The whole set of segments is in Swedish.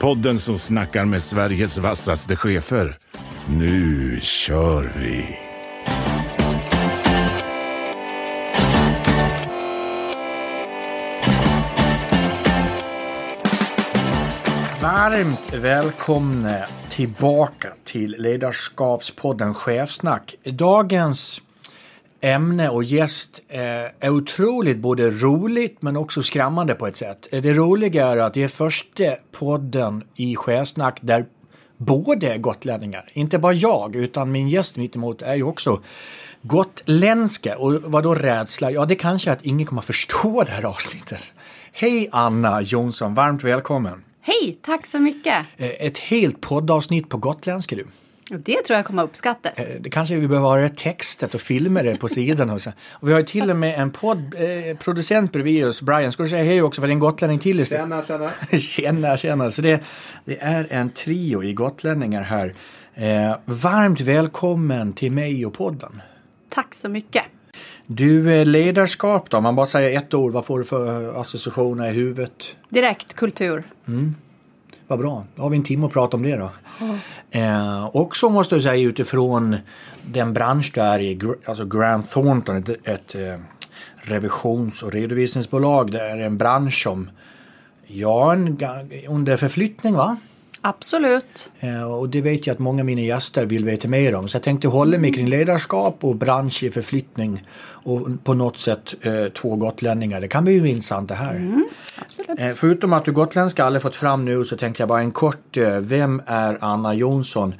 Podden som snackar med Sveriges vassaste chefer. Nu kör vi! Varmt välkomna tillbaka till Ledarskapspodden Chefsnack. Dagens ämne och gäst är otroligt både roligt men också skrämmande på ett sätt. Det roliga är att det är första podden i Chefsnack där både gotlänningar. Inte bara jag utan min gäst mittemot är ju också gotländska. Och vad då rädsla? Ja, det kanske är att ingen kommer förstå det här avsnittet. Hej Anna Jonsson, varmt välkommen. Hej, tack så mycket. Ett helt poddavsnitt på gotländska du. Det tror jag kommer att uppskattas. Det kanske vi behöver ha textet och filma det på sidan. Och så. Och vi har ju till och med en podd, eh, producent bredvid oss, Brian. Ska du säga hej också för det är en gotlänning till Tjena, tjena. tjena, tjena. Så det, det är en trio i gotlänningar här. Eh, varmt välkommen till mig och podden. Tack så mycket. Du, eh, ledarskap då? Om man bara säger ett ord, vad får du för associationer i huvudet? Direkt kultur. Vad bra, då har vi en timme att prata om det då. Eh, också måste jag säga utifrån den bransch du är i, alltså Grant Thornton, ett, ett eh, revisions och redovisningsbolag. Det är en bransch som, ja, en, under förflyttning va? Absolut. Eh, och det vet jag att många av mina gäster vill veta mer om. Så jag tänkte hålla mig kring ledarskap och bransch i förflyttning. Och på något sätt eh, två gotlänningar. Det kan bli intressant det här. Absolut. Eh, Förutom att du gotländska aldrig fått fram nu så tänkte jag bara en kort. Vem är Anna Jonsson?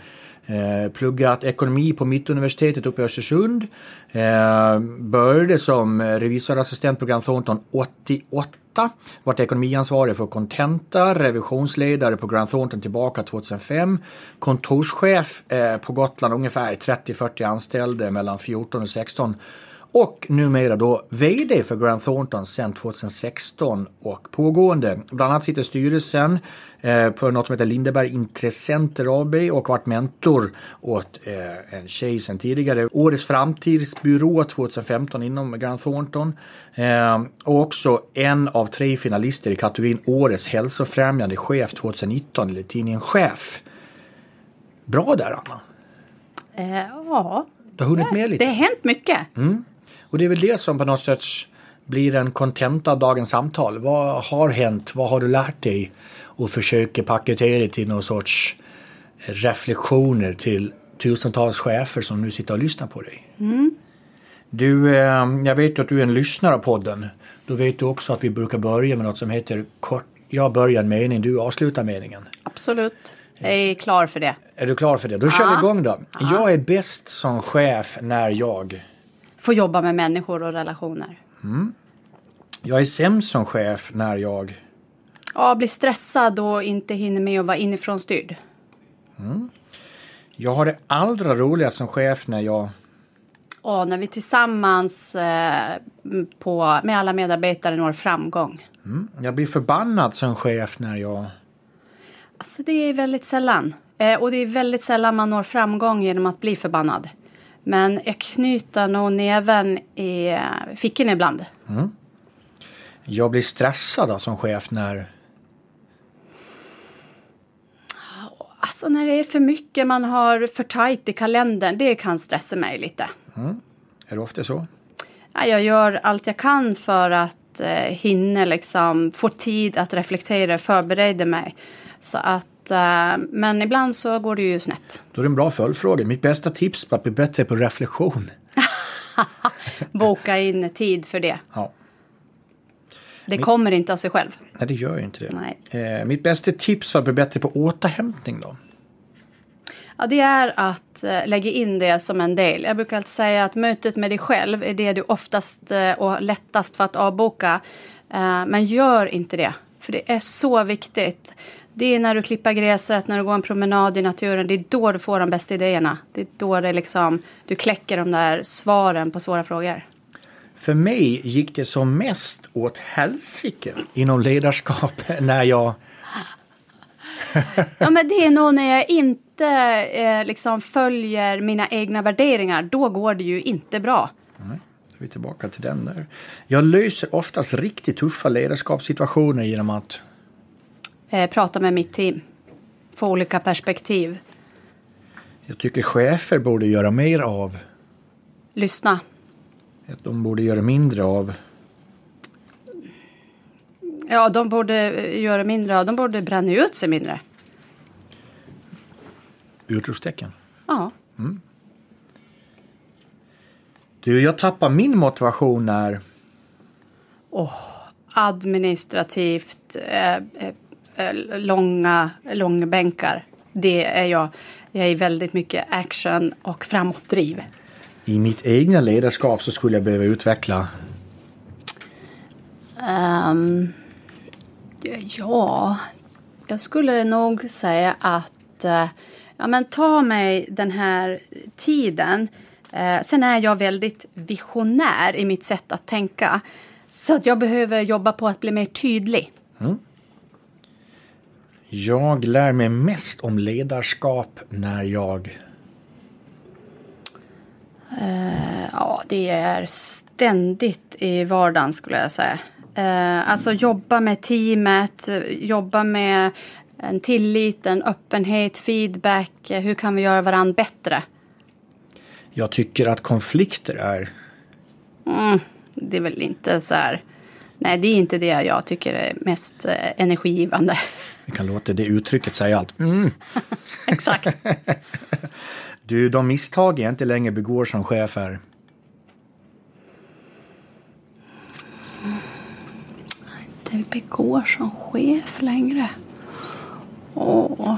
Eh, pluggat ekonomi på Mittuniversitetet uppe i Östersund. Eh, började som eh, revisorassistent på Grant Thornton 88. Vart ekonomiansvarig för Contenta, revisionsledare på Grant Thornton tillbaka 2005. Kontorschef eh, på Gotland ungefär 30-40 anställda mellan 14 och 16. Och numera då VD för Grant Thornton sedan 2016 och pågående. Bland annat sitter styrelsen eh, på något som heter Lindeberg Intressenter AB och varit mentor åt eh, en tjej sedan tidigare. Årets framtidsbyrå 2015 inom Grant Thornton. Eh, och också en av tre finalister i kategorin Årets hälsofrämjande chef 2019 eller tidningen Chef. Bra där Anna. Ja, Du har hunnit med lite. det har hänt mycket. Och det är väl det som på något sätt blir en kontenta av dagens samtal. Vad har hänt? Vad har du lärt dig? Och försöker paketera det till någon sorts reflektioner till tusentals chefer som nu sitter och lyssnar på dig. Du, eh, jag vet att du är en lyssnare av podden. Då vet du också att vi brukar börja med något som heter kort. Jag börjar en mening, du avslutar meningen. Absolut. Jag är klar för det. Är du klar för det? Då kör vi igång då. Jag är bäst som chef när jag Få jobba med människor och relationer. Jag är sämst som chef när jag Ja, bli stressad och inte hinner med att vara inifrån styrd. Jag har det allra roligast som chef när jag... Och när vi tillsammans eh, på, med alla medarbetare når framgång. Jag blir förbannad som chef när jag... Alltså det är väldigt sällan. Eh, och det är väldigt sällan man når framgång genom att bli förbannad. Men jag knyter nog näven i fickan ibland. Jag blir stressad då som chef när... Alltså när det är för mycket, man har för tajt i kalendern, det kan stressa mig lite. Är det ofta så? Ja, Jag gör allt jag kan för att eh, hinna liksom få tid att reflektera, förbereda mig. Så att, eh, men ibland så går det ju snett. Då är det en bra följdfråga. Mitt bästa tips på att bli bättre på reflektion. Boka in tid för det. Ja, Det kommer inte av sig själv. nej det gör ju inte det. Nej. Eh, mitt bästa tips för att bli bättre på återhämtning då? Ja, det är att eh, lägga in det som en del. Jag brukar alltid säga att mötet med dig själv är det du oftast eh, och lättast för att avboka. Men gör inte det, för det är så viktigt. Det är när du klipper gräset, när du går en promenad i naturen. Det är då du får de bästa idéerna. Det är då det liksom, du kläcker de där svaren på svåra frågor. För mig gick det som mest åt helsike inom ledarskap när jag... ja, men det är nog när jag inte eh, liksom följer mina egna värderingar. Då går det ju inte bra. Nej, vi är tillbaka till den där. Jag löser oftast riktigt tuffa ledarskapssituationer genom att... Eh, prata med mitt team. Få olika perspektiv. Jag tycker chefer borde göra mer av. Lyssna. Att de borde göra mindre av. Ja, de borde göra mindre av. De borde bränna ut sig mindre. Utropstecken. Ja. Mm. Du, jag tappar min motivation när... Oh, administrativt eh, eh, långa långbänkar. Det är jag. Jag är väldigt mycket action och framåtdriv. I mitt egna ledarskap så skulle jag behöva utveckla? Um, ja, jag skulle nog säga att uh, ja, men ta mig den här tiden. Uh, sen är jag väldigt visionär i mitt sätt att tänka. Så att jag behöver jobba på att bli mer tydlig. Mm. Jag lär mig mest om ledarskap när jag Uh, ja, det är ständigt i vardagen skulle jag säga. Uh, alltså jobba med teamet, jobba med en tillit, en öppenhet, feedback. Hur kan vi göra varandra bättre? Jag tycker att konflikter är... Mm, det är väl inte så här... Nej, det är inte det jag tycker är mest eh, energigivande. Vi kan låta det uttrycket säga allt. Mm. Exakt. Du, de misstag jag inte längre begår som chef här. Inte begår som chef längre. Åh.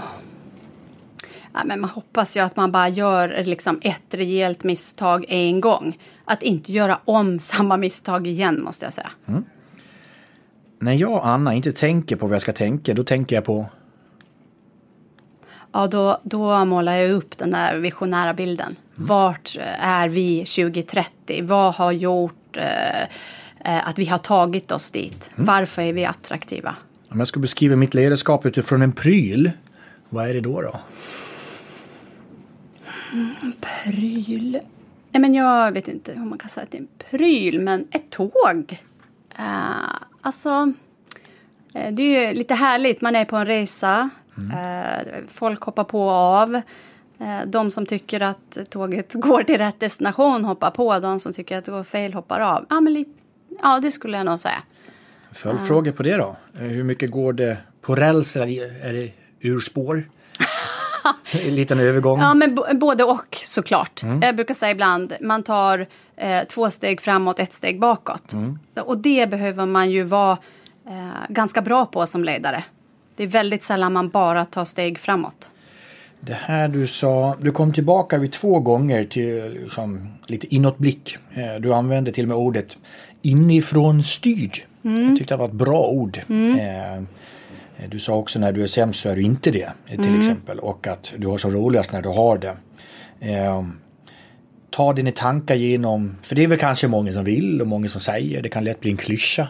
Ja, men man hoppas ju att man bara gör liksom ett rejält misstag en gång. Att inte göra om samma misstag igen måste jag säga. Mm. När jag och Anna inte tänker på vad jag ska tänka, då tänker jag på ja, då, då målar jag upp den där visionära bilden. Mm. Vart är vi 2030? Vad har gjort eh, eh, att vi har tagit oss dit? Mm. Varför är vi attraktiva? Om jag ska beskriva mitt ledarskap utifrån en pryl, vad är det då? då? Mm, pryl? Nej, men jag vet inte om man kan säga att det är en pryl, men ett tåg. Uh, alltså, eh, det är ju lite härligt. Man är på en resa. Mm. Folk hoppar på och av. Eh, de som tycker att tåget går till rätt destination hoppar på. De som tycker att det går fel hoppar av. Ja, men lite, ja det skulle jag nog säga. Följdfrågor på det då? Eh, hur mycket går det på räls eller är det ur spår? en liten övergång. Ja, men både och såklart. Mm. Jag brukar säga ibland, man tar eh, två steg framåt, ett steg bakåt. Mm. Och det behöver man ju vara eh, ganska bra på som ledare. Det är väldigt sällan man bara tar steg framåt. Det här du sa, du kom tillbaka vid två gånger till liksom, lite inåtblick. Eh, du använde till och med ordet inifrån styrd. Mm. Jag tyckte det var ett bra ord. Mm. Eh, du sa också när du är sämst så är du inte det till mm. exempel och att du har så roligast när du har det. Ta dina tankar genom, för det är väl kanske många som vill och många som säger, det kan lätt bli en klyscha.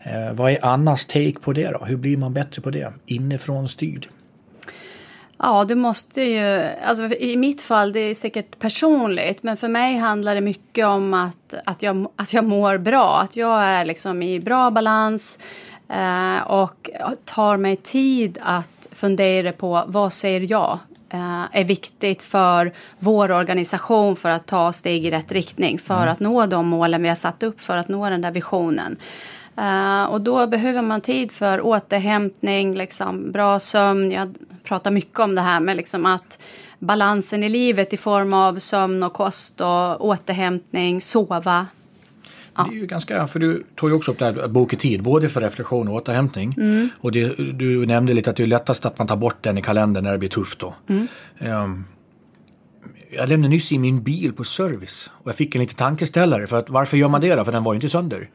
Eh, vad är Annas take på det då? Hur blir man bättre på det? Inifrån styrd? Ja, du måste ju, alltså i mitt fall, det är säkert personligt, men för mig handlar det mycket om att, att, jag, att jag mår bra, att jag är liksom i bra balans eh, och tar mig tid att fundera på vad ser jag är viktigt för vår organisation för att ta steg i rätt riktning, för mm. att nå de målen vi har satt upp, för att nå den där visionen. Uh, och då behöver man tid för återhämtning, liksom, bra sömn. Jag pratar mycket om det här med liksom att balansen i livet i form av sömn och kost och återhämtning, sova. Ja. Det är ju ganska, för du tog ju också upp det här boka tid, både för reflektion och återhämtning. Mm. Och det, du nämnde lite att det är lättast att man tar bort den i kalendern när det blir tufft då. Mm. Um, jag lämnade nyss in min bil på service och jag fick en liten tankeställare för att varför gör man det då? För den var ju inte sönder.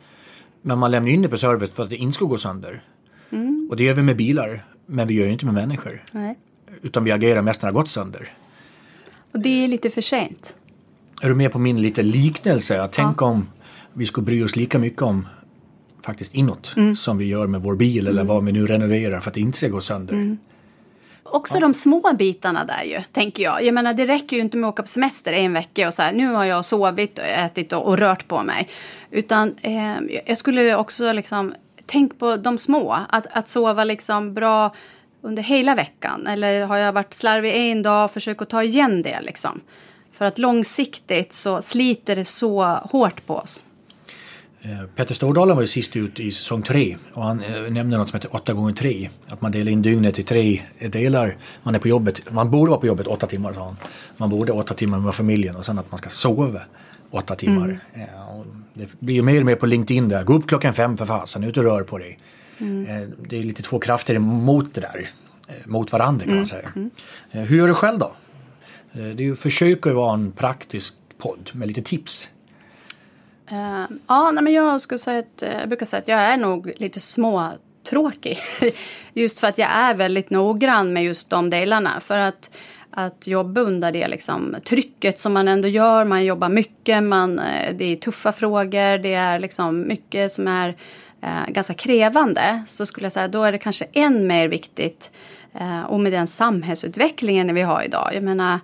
Men man lämnar in det på service för att det inte ska gå sönder. Mm. Och det gör vi med bilar. Men vi gör ju inte med människor. Nej. Utan vi agerar mest när det har gått sönder. Och det är lite för sent. Är du med på min lite liknelse? Tänk om vi skulle bry oss lika mycket om faktiskt inåt som vi gör med vår bil eller vad vi nu renoverar för att det inte ska gå sönder. Också de små bitarna där ju, tänker jag. Jag menar, det räcker ju inte med att åka på semester en vecka och så här, nu har jag sovit och ätit och, och rört på mig. Utan eh, jag skulle också liksom, tänk på de små. Att, att sova liksom bra under hela veckan. Eller har jag varit slarvig en dag, försök att ta igen det liksom. För att långsiktigt så sliter det så hårt på oss. Eh, Petter Stordalen var ju sist ut i säsong tre och han eh, nämnde något som heter 8 gånger 3 Att man delar in dygnet i tre delar. Man är på jobbet, man borde vara på jobbet åtta timmar han. Man borde åtta timmar med familjen och sen att man ska sova åtta timmar. Eh, och det blir ju mer och mer på LinkedIn där. Gå upp klockan fem för fasen, ut och rör på dig. Eh, Det är lite två krafter emot det där. eh, Mot varandra kan man säga. Eh, Hur gör du själv då? Eh, Det är ju, försöker ju vara en praktisk podd med lite tips. Uh, ja, nej, men jag skulle säga att eh, jag brukar säga att jag är nog lite småtråkig. just för att jag är väldigt noggrann med just de delarna. För att, att jobba under det liksom, trycket som man ändå gör. Man jobbar mycket, man, eh, det är tuffa frågor, det är liksom mycket som är uh, ganska krävande. Så skulle jag säga, då är det kanske än mer viktigt. Uh, och med den samhällsutvecklingen vi har idag. Jag menar,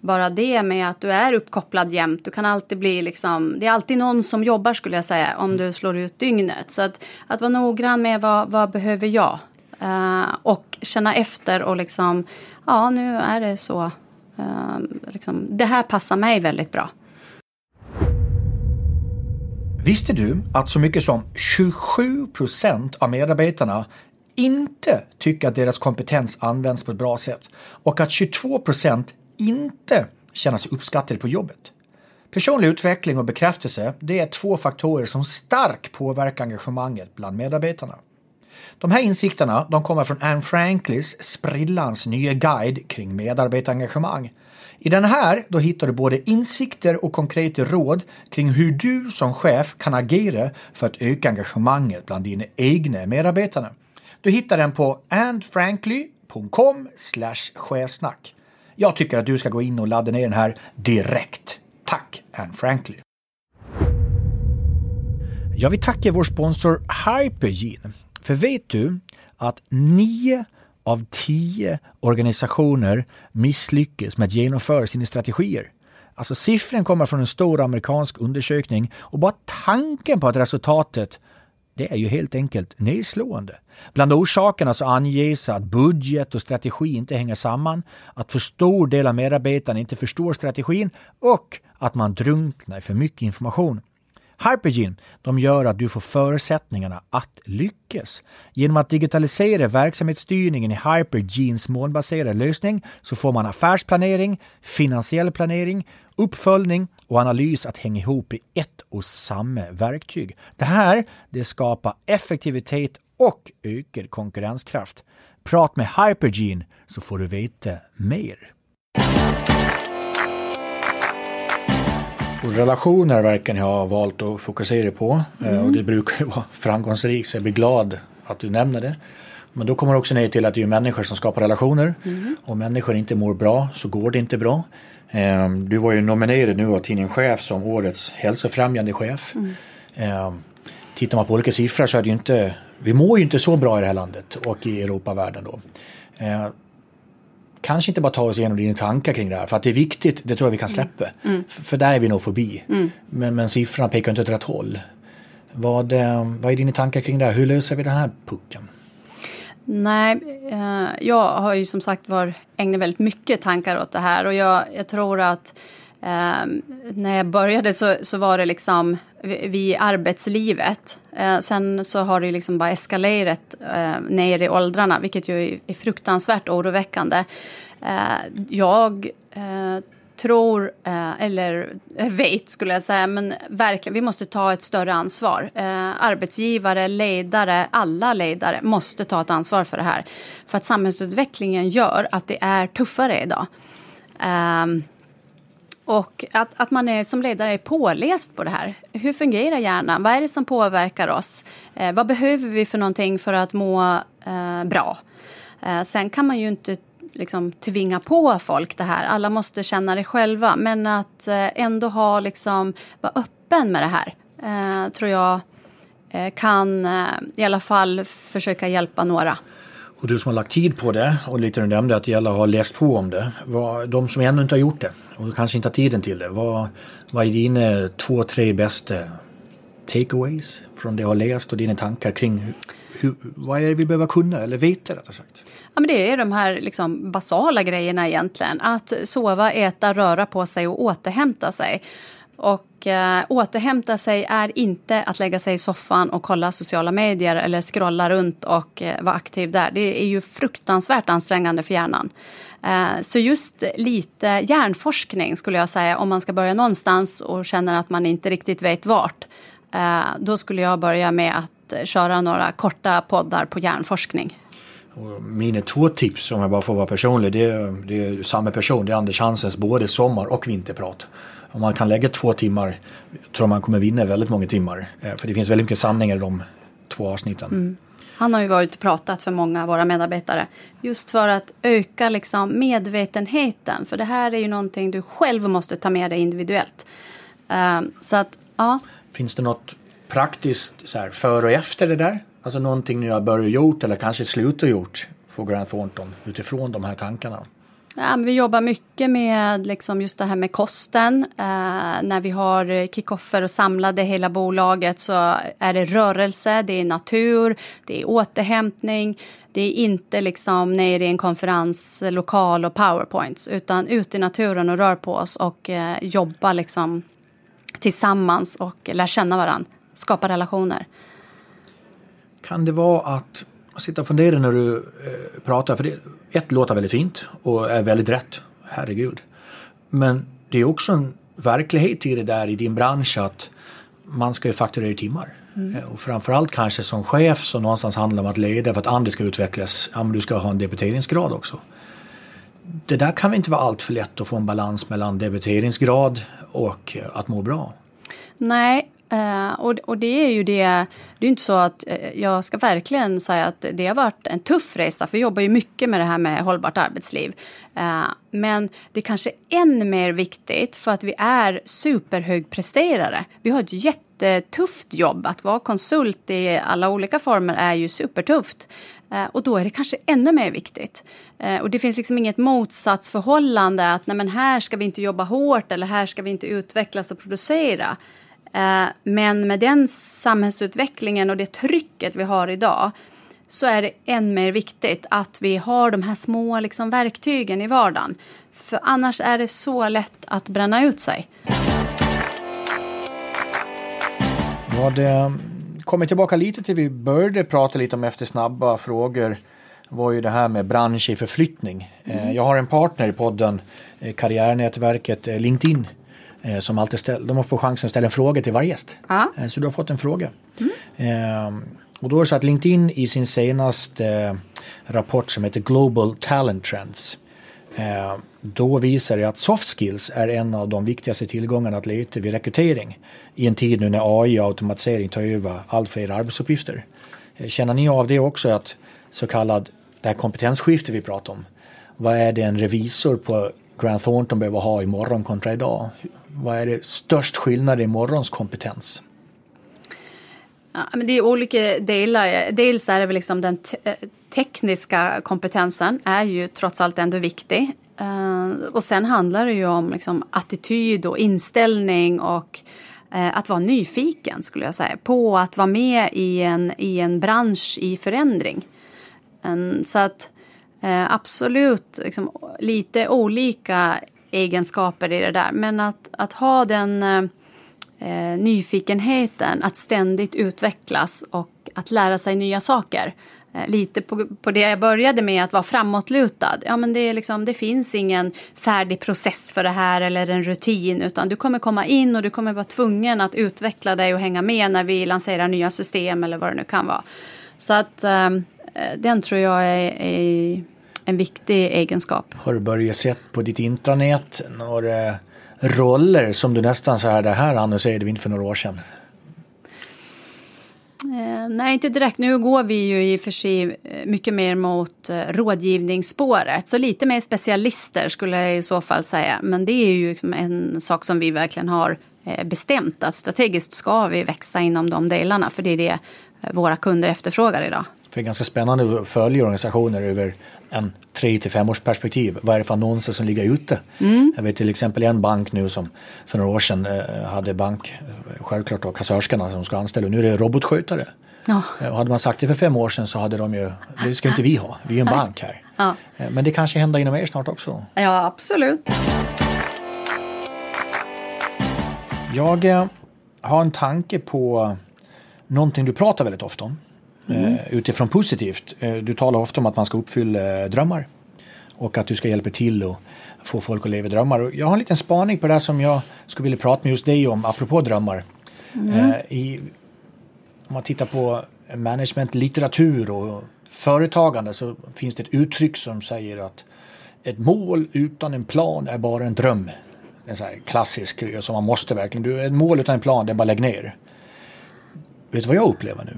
bara det med att du är uppkopplad jämt. Du kan alltid bli liksom, det är alltid någon som jobbar skulle jag säga om du slår ut dygnet. Så att, att vara noggrann med vad, vad behöver jag? Uh, och känna efter och liksom, ja nu är det så. Uh, liksom, det här passar mig väldigt bra. Visste du att så mycket som 27 procent av medarbetarna inte tycker att deras kompetens används på ett bra sätt och att 22 procent inte känna sig uppskattade på jobbet? Personlig utveckling och bekräftelse det är två faktorer som starkt påverkar engagemanget bland medarbetarna. De här insikterna de kommer från Anne Franklis sprillans nya guide kring medarbetarengagemang. I den här då hittar du både insikter och konkreta råd kring hur du som chef kan agera för att öka engagemanget bland dina egna medarbetare. Du hittar den på andfrankly.com chefsnack. Jag tycker att du ska gå in och ladda ner den här direkt. Tack Anne Frankly! Jag vill tacka vår sponsor Hypergene. För vet du att nio av tio organisationer misslyckas med att genomföra sina strategier? Alltså siffran kommer från en stor amerikansk undersökning och bara tanken på att resultatet det är ju helt enkelt nedslående. Bland orsakerna så anges att budget och strategi inte hänger samman, att för stor del av medarbetarna inte förstår strategin och att man drunknar i för mycket information. Hypergene de gör att du får förutsättningarna att lyckas. Genom att digitalisera verksamhetsstyrningen i Hypergenes molnbaserade lösning så får man affärsplanering, finansiell planering, uppföljning och analys att hänga ihop i ett och samma verktyg. Det här det skapar effektivitet och ökad konkurrenskraft. Prat med Hypergene så får du veta mer. Och relationer verkar ni ha valt att fokusera på eh, och det brukar ju vara framgångsrikt så jag blir glad att du nämner det. Men då kommer det också ner till att det är människor som skapar relationer. Och människor inte mår bra så går det inte bra. Eh, Du var ju nominerad nu av tidningen Chef som årets hälsofrämjande chef. Eh, Tittar man på olika siffror så är det ju inte, vi mår ju inte så bra i det här landet och i Europavärlden då. Kanske inte bara ta oss igenom dina tankar kring det här. För att det är viktigt, det tror jag vi kan släppa. För, för där är vi nog förbi. Men, men siffrorna pekar inte åt rätt håll. Vad, eh, vad är dina tankar kring det här? Hur löser vi den här pucken? Nej, eh, jag har ju som sagt var ägnat väldigt mycket tankar åt det här och jag, jag tror att eh, när jag började så, så var det liksom vid arbetslivet. Eh, sen så har det liksom bara eskalerat eh, ner i åldrarna, vilket ju är, är fruktansvärt oroväckande. Eh, jag eh, tror, eh, eller vet skulle jag säga, men verkligen, vi måste ta ett större ansvar. Eh, arbetsgivare, ledare, alla ledare måste ta ett ansvar för det här. För att samhällsutvecklingen gör att det är tuffare idag. Ehm, och att, att man är, som ledare är påläst på det här. Hur fungerar hjärnan? Vad är det som påverkar oss? Eh, vad behöver vi för någonting för att må eh, bra? Eh, sen kan man ju inte liksom tvinga på folk det här. Alla måste känna det själva. Men att eh, ändå ha liksom, vara öppen med det här eh, tror jag eh, kan eh, i alla fall försöka hjälpa några. Och du som har lagt tid på det och lite du nämnde att det gäller att ha läst på om det. Vad, de som ännu inte har gjort det och kanske inte har tiden till det. Vad, vad är dina två, tre bästa takeaways från det du har läst och dina tankar kring hur, vad är det vi behöver kunna eller veta rättare sagt? Ja, men det är de här liksom basala grejerna egentligen. Att sova, äta, röra på sig och återhämta sig. Och eh, återhämta sig är inte att lägga sig i soffan och kolla sociala medier eller scrolla runt och eh, vara aktiv där. Det är ju fruktansvärt ansträngande för hjärnan. Eh, så just lite hjärnforskning skulle jag säga om man ska börja någonstans och känner att man inte riktigt vet vart. Eh, då skulle jag börja med att eh, köra några korta poddar på hjärnforskning. Och mina två tips om jag bara får vara personlig det är, det är samma person, det är Anders Hansens både sommar och vinterprat. Om man kan lägga två timmar tror man kommer vinna väldigt många timmar. Eh, för det finns väldigt mycket sanningar i de två avsnitten. Mm. Han har ju varit och pratat för många av våra medarbetare. Just för att öka liksom medvetenheten. För det här är ju någonting du själv måste ta med dig individuellt. Uh, så att, ja. Finns det något praktiskt så här, före och efter det där? Alltså någonting har börjat gjort eller kanske slutat gjort för Grant Thornton utifrån de här tankarna? Ja, vi jobbar mycket med liksom just det här med kosten. Eh, när vi har kickoffer och samlade hela bolaget så är det rörelse, det är natur, det är återhämtning. Det är inte liksom nere i en konferenslokal och powerpoints utan ut i naturen och rör på oss och eh, jobba liksom tillsammans och lär känna varandra, skapa relationer. Kan det vara att sitta och fundera när du eh, pratar, för det, ett låter väldigt fint och är väldigt rätt, herregud. Men det är också en verklighet i det där i din bransch att man ska ju fakturera i timmar. Mm. Eh, och framförallt kanske som chef så någonstans handlar det om att leda för att andra ska utvecklas. Ja, men du ska ha en debiteringsgrad också. Det där kan väl inte vara allt för lätt att få en balans mellan debiteringsgrad och att må bra? Nej, Uh, och, och det är ju det, det är inte så att uh, jag ska verkligen säga att det har varit en tuff resa, för vi jobbar ju mycket med det här med hållbart arbetsliv. Uh, men det är kanske än mer viktigt för att vi är superhögpresterare. Vi har ett jättetufft jobb. Att vara konsult i alla olika former är ju supertufft. Och då är det kanske ännu mer viktigt. Och det finns liksom inget motsatsförhållande att nej men här ska vi inte jobba hårt eller här ska vi inte utvecklas och producera. Eh, men med den samhällsutvecklingen och det trycket vi har idag så är det än mer viktigt att vi har de här små liksom, verktygen i vardagen. För annars är det så lätt att bränna ut sig. Ja, det kommer tillbaka lite till vi började prata lite om efter snabba frågor var ju det här med bransch i förflyttning. Eh, mm. Jag har en partner i podden, eh, karriärnätverket LinkedIn eh, som alltid ställ, de får chansen att ställa en fråga till varje gäst. Eh, så du har fått en fråga. Mm. Eh, och då är det så att LinkedIn i sin senaste eh, rapport som heter Global Talent Trends eh, då visar det att soft skills är en av de viktigaste tillgångarna att leta vid rekrytering i en tid nu när AI och automatisering tar över allt fler arbetsuppgifter. Eh, känner ni av det också att så kallad det här kompetensskiftet vi pratar om. Vad är det en revisor på Grant Thornton behöver ha imorgon kontra idag? Vad är det störst skillnad i morgons kompetens? Ja, men det är olika delar. Dels är det väl liksom den te tekniska kompetensen är ju trots allt ändå viktig. Uh, och sen handlar det ju om liksom attityd och inställning och uh, att vara nyfiken skulle jag säga på att vara med i en, i en bransch i förändring. Um, så att Eh, absolut liksom, lite olika egenskaper i det där. Men att, att ha den eh, eh, nyfikenheten att ständigt utvecklas och att lära sig nya saker. Eh, lite på, på det jag började med, att vara framåtlutad. Ja, men det, är liksom, det finns ingen färdig process för det här eller en rutin. Utan du kommer komma in och du kommer vara tvungen att utveckla dig och hänga med när vi lanserar nya system eller vad det nu kan vara. Så att eh, den tror jag är, är en viktig egenskap. Har du börjat se på ditt intranät några roller som du nästan så här, det här Anna säger vi inte för några år sedan? Eh, nej, inte direkt. Nu går vi ju i och för sig eh, mycket mer mot rådgivningsspåret. Så lite mer specialister skulle jag i så fall säga. Men det är ju liksom en sak som vi verkligen har bestämt. Att strategiskt ska vi växa inom de delarna. För det är det våra kunder efterfrågar idag. För det är ganska spännande att följa organisationer över en tre till fem års perspektiv. Vad är det för annonser som ligger ute? Mm. Jag vet till exempel en bank nu som för några år sedan eh, hade bank, eh, självklart då kassörskorna som ska anställa. Nu är det robotskötare. Ja. Eh, hade man sagt det för fem år sedan så hade de ju, det ska inte vi ha, vi är en bank här. Ja. Men det kanske händer inom er snart också? Ja, absolut. Jag har en tanke på någonting du pratar väldigt ofta om. Mm. utifrån positivt. Eh, du talar ofta om att man ska uppfylla eh, drömmar. Och att du ska hjälpa till och få folk att leva drömmar. jag har en liten spaning på det som jag skulle vilja prata med just dig om apropå drömmar. Mm. I, om man tittar på managementlitteratur och företagande så finns det ett uttryck som säger att ett mål utan en plan är bara en dröm. En sån här klassisk som man måste verkligen. Du, ett mål utan en plan, det är bara lägg ner. Vet du vad jag upplever nu?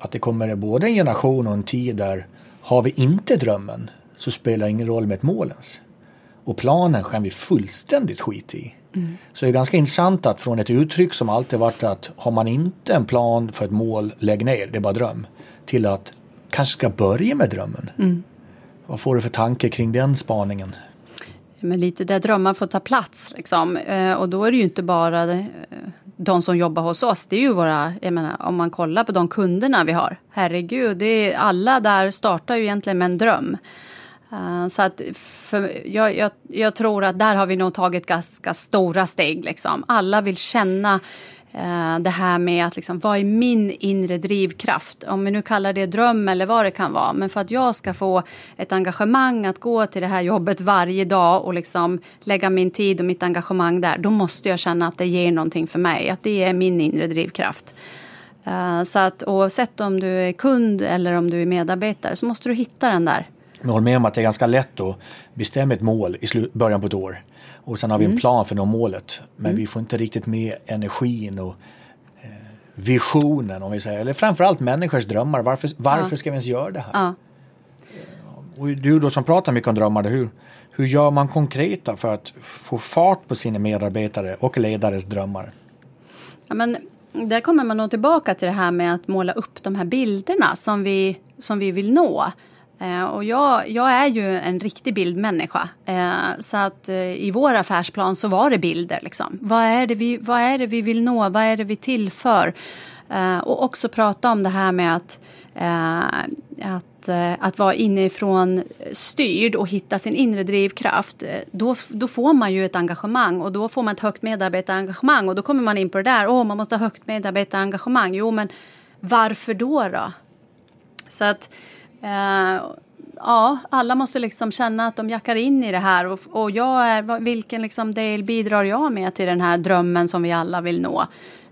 Att det kommer både en generation och en tid där har vi inte drömmen så spelar det ingen roll med ett mål ens. Och planen kan vi fullständigt skit i. Mm. Så det är ganska intressant att från ett uttryck som alltid varit att har man inte en plan för ett mål, lägg ner, det är bara dröm. Till att kanske ska börja med drömmen. Mm. Vad får du för tanke kring den spaningen? Men lite där drömmar får ta plats. Liksom. Eh, och då är det ju inte bara det, de som jobbar hos oss, det är ju våra, jag menar om man kollar på de kunderna vi har. Herregud, det är, alla där startar ju egentligen med en dröm. Uh, så att för, jag, jag, jag, tror att där har vi nog tagit ganska stora steg. Liksom. Alla vill känna Eh, det här med att liksom, vad är min inre drivkraft? Om vi nu kallar det dröm eller vad det kan vara. Men för att jag ska få ett engagemang att gå till det här jobbet varje dag och liksom lägga min tid och mitt engagemang där. Då måste jag känna att det ger någonting för mig. Att det är min inre drivkraft. Eh, så att oavsett om du är kund eller om du är medarbetare så måste du hitta den där. Jag håller med om att det är ganska lätt att bestämma ett mål i början på ett år. Och sen har vi en mm. plan för nå målet. Men mm. vi får inte riktigt med energin och eh, visionen om vi säger. Eller framförallt människors drömmar. Varför, varför ja. ska vi ens göra det här? Ja. Och du då som pratar mycket om drömmar. Hur, hur gör man konkreta för att få fart på sina medarbetare och ledares drömmar? Ja, men där kommer man nog tillbaka till det här med att måla upp de här bilderna som vi, som vi vill nå. Eh, och jag, jag, är ju en riktig bildmänniska. Eh, så att eh, i vår affärsplan så var det bilder. Liksom. Vad, är det vi, vad är det vi vill nå? Vad är det vi tillför? Eh, och också prata om det här med att, eh, att, eh, att vara inifrån styrd och hitta sin inre drivkraft. Då, då får man ju ett engagemang och då får man ett högt medarbetarengagemang. Och då kommer man in på det där, åh man måste ha högt medarbetarengagemang. Jo men varför då? då? Så att Eh, ja, alla måste liksom känna att de jackar in i det här. Och, och jag är, vilken liksom del bidrar jag med till den här drömmen som vi alla vill nå?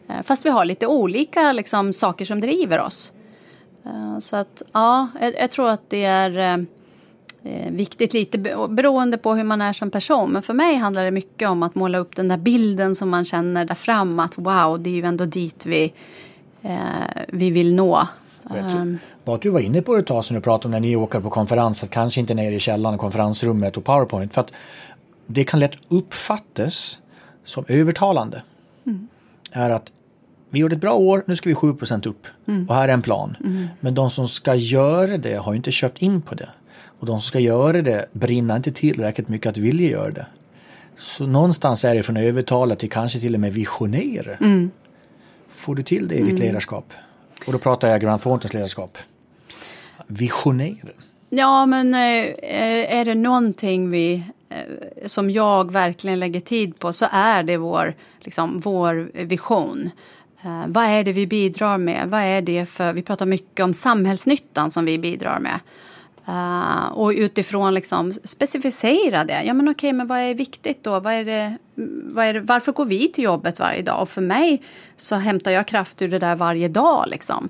Eh, fast vi har lite olika liksom, saker som driver oss. Eh, så att ja, jag, jag, tror att det är viktigt lite beroende på hur man är som person. Men för mig handlar det mycket om att måla upp den där bilden som man känner där fram. Att wow, det är ju ändå dit vi, vi vill nå. Um, att du var inne på det ett tag som du pratade om när ni åker på konferens, att kanske inte ner i källaren, konferensrummet och powerpoint. För att det kan lätt uppfattas som övertalande. Mm. Är att vi gjorde ett bra år, nu ska vi 7% upp. Mm. Och här är en plan. Mm. Men de som ska göra det har inte köpt in på det. Och de som ska göra det brinner inte tillräckligt mycket att vilja göra det. Så någonstans är det från övertala till kanske till och med visionera. Mm. Får du till det i ditt mm. ledarskap? Och då pratar jag Grant Thorntons ledarskap. Visionera. Ja, men eh, är det någonting vi, eh, som jag verkligen lägger tid på så är det vår, liksom, vår vision. Eh, vad är det vi bidrar med? Vad är det för, vi pratar mycket om samhällsnyttan som vi bidrar med. Uh, och utifrån liksom specificera det. Ja men okej, men vad är viktigt då? Vad är det, vad är det, varför går vi till jobbet varje dag? Och för mig så hämtar jag kraft ur det där varje dag. Liksom.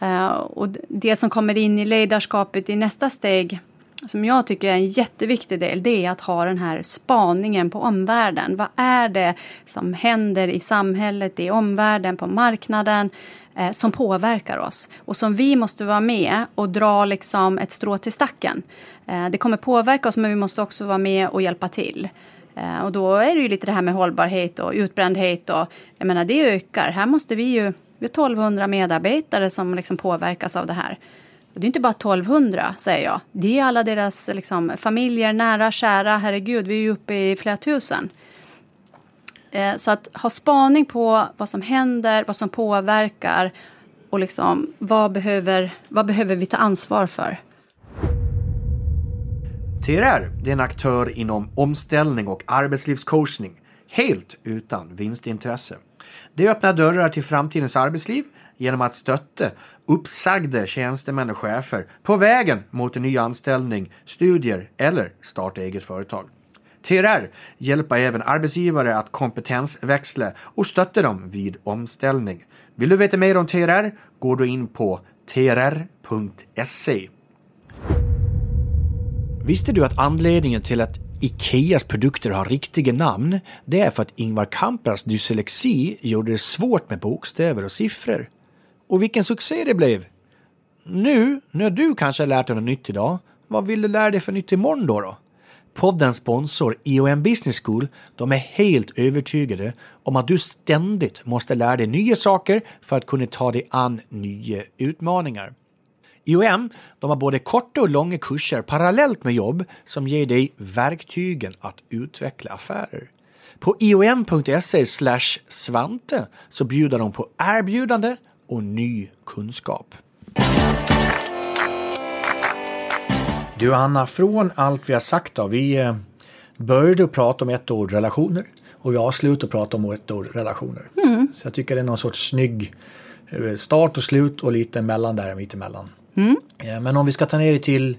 Eh, och det som kommer in i ledarskapet i nästa steg som jag tycker är en jätteviktig del, det är att ha den här spaningen på omvärlden. Vad är det som händer i samhället, i omvärlden, på marknaden? eh, som påverkar oss och som vi måste vara med och dra liksom ett strå till stacken. Eh, det kommer påverka oss men vi måste också vara med och hjälpa till. Eh, och då är det ju lite det här med hållbarhet och utbrändhet och jag menar det ökar. Här måste vi ju, vi har 1200 medarbetare som liksom påverkas av det här. Och det är inte bara 1200 säger jag. Det är alla deras liksom, familjer, nära, kära. Herregud, vi är ju uppe i flera tusen. Eh, så att ha spaning på vad som händer, vad som påverkar och liksom, vad, behöver, vad behöver vi ta ansvar för? TRR det är en aktör inom omställning och arbetslivscoachning helt utan vinstintresse. Det öppnar dörrar till framtidens arbetsliv genom att stötta uppsagda tjänstemän och chefer på vägen mot en ny anställning, studier eller starta eget företag. TRR hjälper även arbetsgivare att kompetensväxla och stötta dem vid omställning. Vill du veta mer om TRR? Går du in på trr.se. Visste du att anledningen till att Ikeas produkter har riktiga namn, det är för att Ingvar Kamprads dyslexi gjorde det svårt med bokstäver och siffror. Och vilken succé det blev! Nu, när du kanske har lärt dig något nytt idag, vad vill du lära dig för nytt imorgon då? då? Poddens sponsor IOM Business School de är helt övertygade om att du ständigt måste lära dig nya saker för att kunna ta dig an nya utmaningar. IOM de har både korta och långa kurser parallellt med jobb som ger dig verktygen att utveckla affärer. På iom.se svante så bjuder de på erbjudande och ny kunskap. Du Anna, från allt vi har sagt då. Vi eh, började prata om ett ord relationer och vi avslutade prata om ett ord relationer. Mm. Så jag tycker det är någon sorts snygg start och slut och lite mellan där mittemellan. Mm. Eh, men om vi ska ta ner det till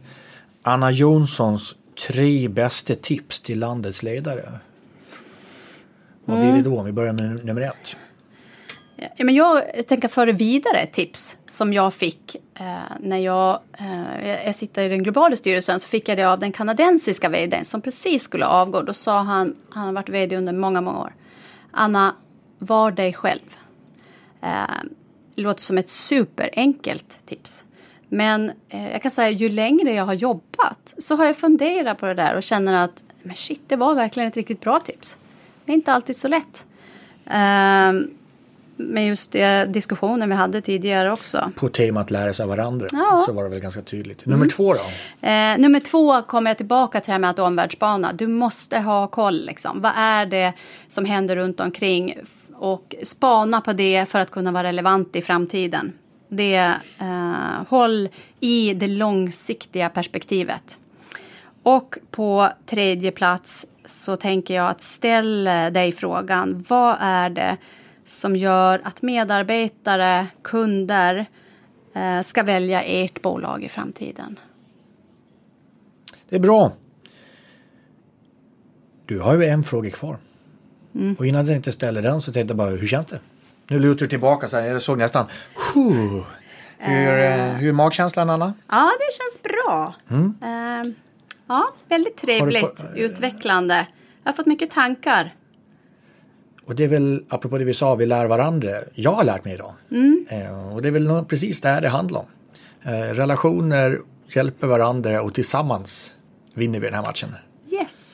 Anna Jonssons tre bästa tips till landets ledare. Vad blir det då om vi börjar med nummer ett? Ja, men jag tänker föra vidare tips som jag fick eh, när jag, eh, jag sitter i den globala styrelsen så fick jag det av den kanadensiska vdn som precis skulle avgå. Då sa han, han har varit vd under många, många år. Anna, var dig själv. Eh, det låter som ett superenkelt tips. Men eh, jag kan säga ju längre jag har jobbat så har jag funderat på det där och känner att men shit, det var verkligen ett riktigt bra tips. Det är inte alltid så lätt. Uh, med just det diskussionen vi hade tidigare också. På temat lära sig av varandra ja. så var det väl ganska tydligt. Nummer mm. två då? Eh, nummer två kommer jag tillbaka till det här med att omvärldsbana. Du måste ha koll liksom. Vad är det som händer runt omkring? Och spana på det för att kunna vara relevant i framtiden. Det, eh, håll i det långsiktiga perspektivet. Och på tredje plats så tänker jag att ställ dig frågan. Vad är det som gör att medarbetare, kunder eh, ska välja ert bolag i framtiden. Det är bra. Du har ju en fråga kvar. Mm. Och innan jag inte ställer den så tänkte jag bara, hur känns det? Nu lutar du tillbaka så här, jag såg nästan, hur, uh, hur är magkänslan Anna? Ja, det känns bra. Mm. Uh, ja, väldigt trevligt, fått, utvecklande. Jag har fått mycket tankar. Och det är väl, apropå det vi sa, vi lär varandra. Jag har lärt mig idag. Mm. Eh, och det är väl precis det här det handlar om. Eh, relationer hjälper varandra och tillsammans vinner vi den här matchen. Yes.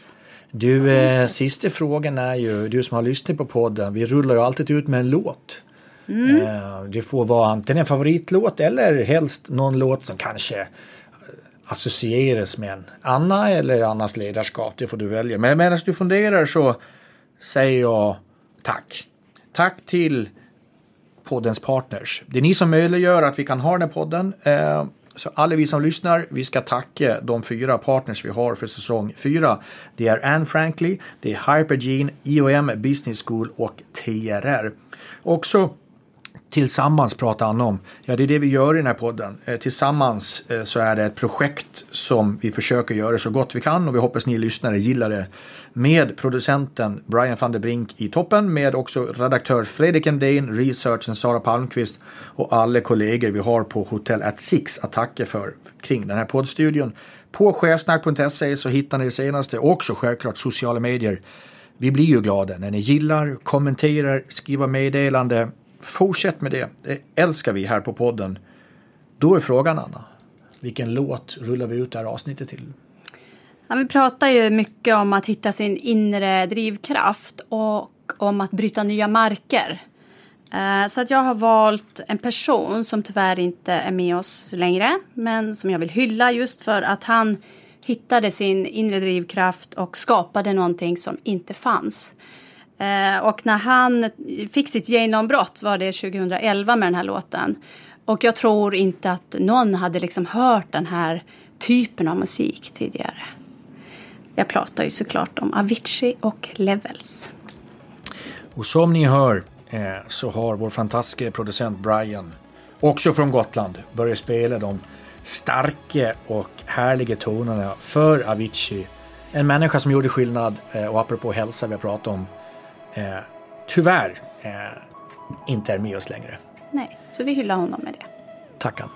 Du, eh, sista frågan är ju, du som har lyssnat på podden, vi rullar ju alltid ut med en låt. Mm. Eh, det får vara antingen en favoritlåt eller helst någon låt som kanske eh, associeras med en Anna eller Annas ledarskap. Det får du välja. Men medan du funderar så säger jag Tack. Tack till poddens partners. Det är ni som möjliggör att vi kan ha den här podden. Eh, så alla vi som lyssnar, vi ska tacka de fyra partners vi har för säsong fyra. Det är Anne Frankly, det är Hypergene, IOM Business School och TRR. Också Tillsammans pratar Anna om. Ja, det är det vi gör i den här podden. Eh, tillsammans eh, så är det ett projekt som vi försöker göra så gott vi kan och vi hoppas ni lyssnare gillar det. Med producenten Brian van der Brink i toppen, med också redaktör Fredrik Emdén, researchen Sara Palmqvist och alla kollegor vi har på Hotel at Six att tacka för kring den här poddstudion. På chefsnack.se så hittar ni det senaste, också självklart sociala medier. Vi blir ju glada när ni gillar, kommenterar, skriver meddelande Fortsätt med det. Det älskar vi här på podden. Då är frågan, Anna, vilken låt rullar vi ut det här avsnittet till? Ja, vi pratar ju mycket om att hitta sin inre drivkraft och om att bryta nya marker. Eh, så att jag har valt en person som tyvärr inte är med oss längre, men som jag vill hylla just för att han hittade sin inre drivkraft och skapade någonting som inte fanns. Eh, och när han fick sitt genombrott var det 2011 med den här låten. Och jag tror inte att någon hade liksom hört den här typen av musik tidigare. Jag pratar ju såklart om Avicii och Levels. Och som ni hör eh, så har vår fantastiska producent Brian, också från Gotland, börjat spela de starka och härliga tonerna för Avicii. En människa som gjorde skillnad eh, och apropå hälsa vi har pratat om eh, tyvärr eh, inte är med oss längre. Nej, så vi hyllar honom med det. Tack Anna.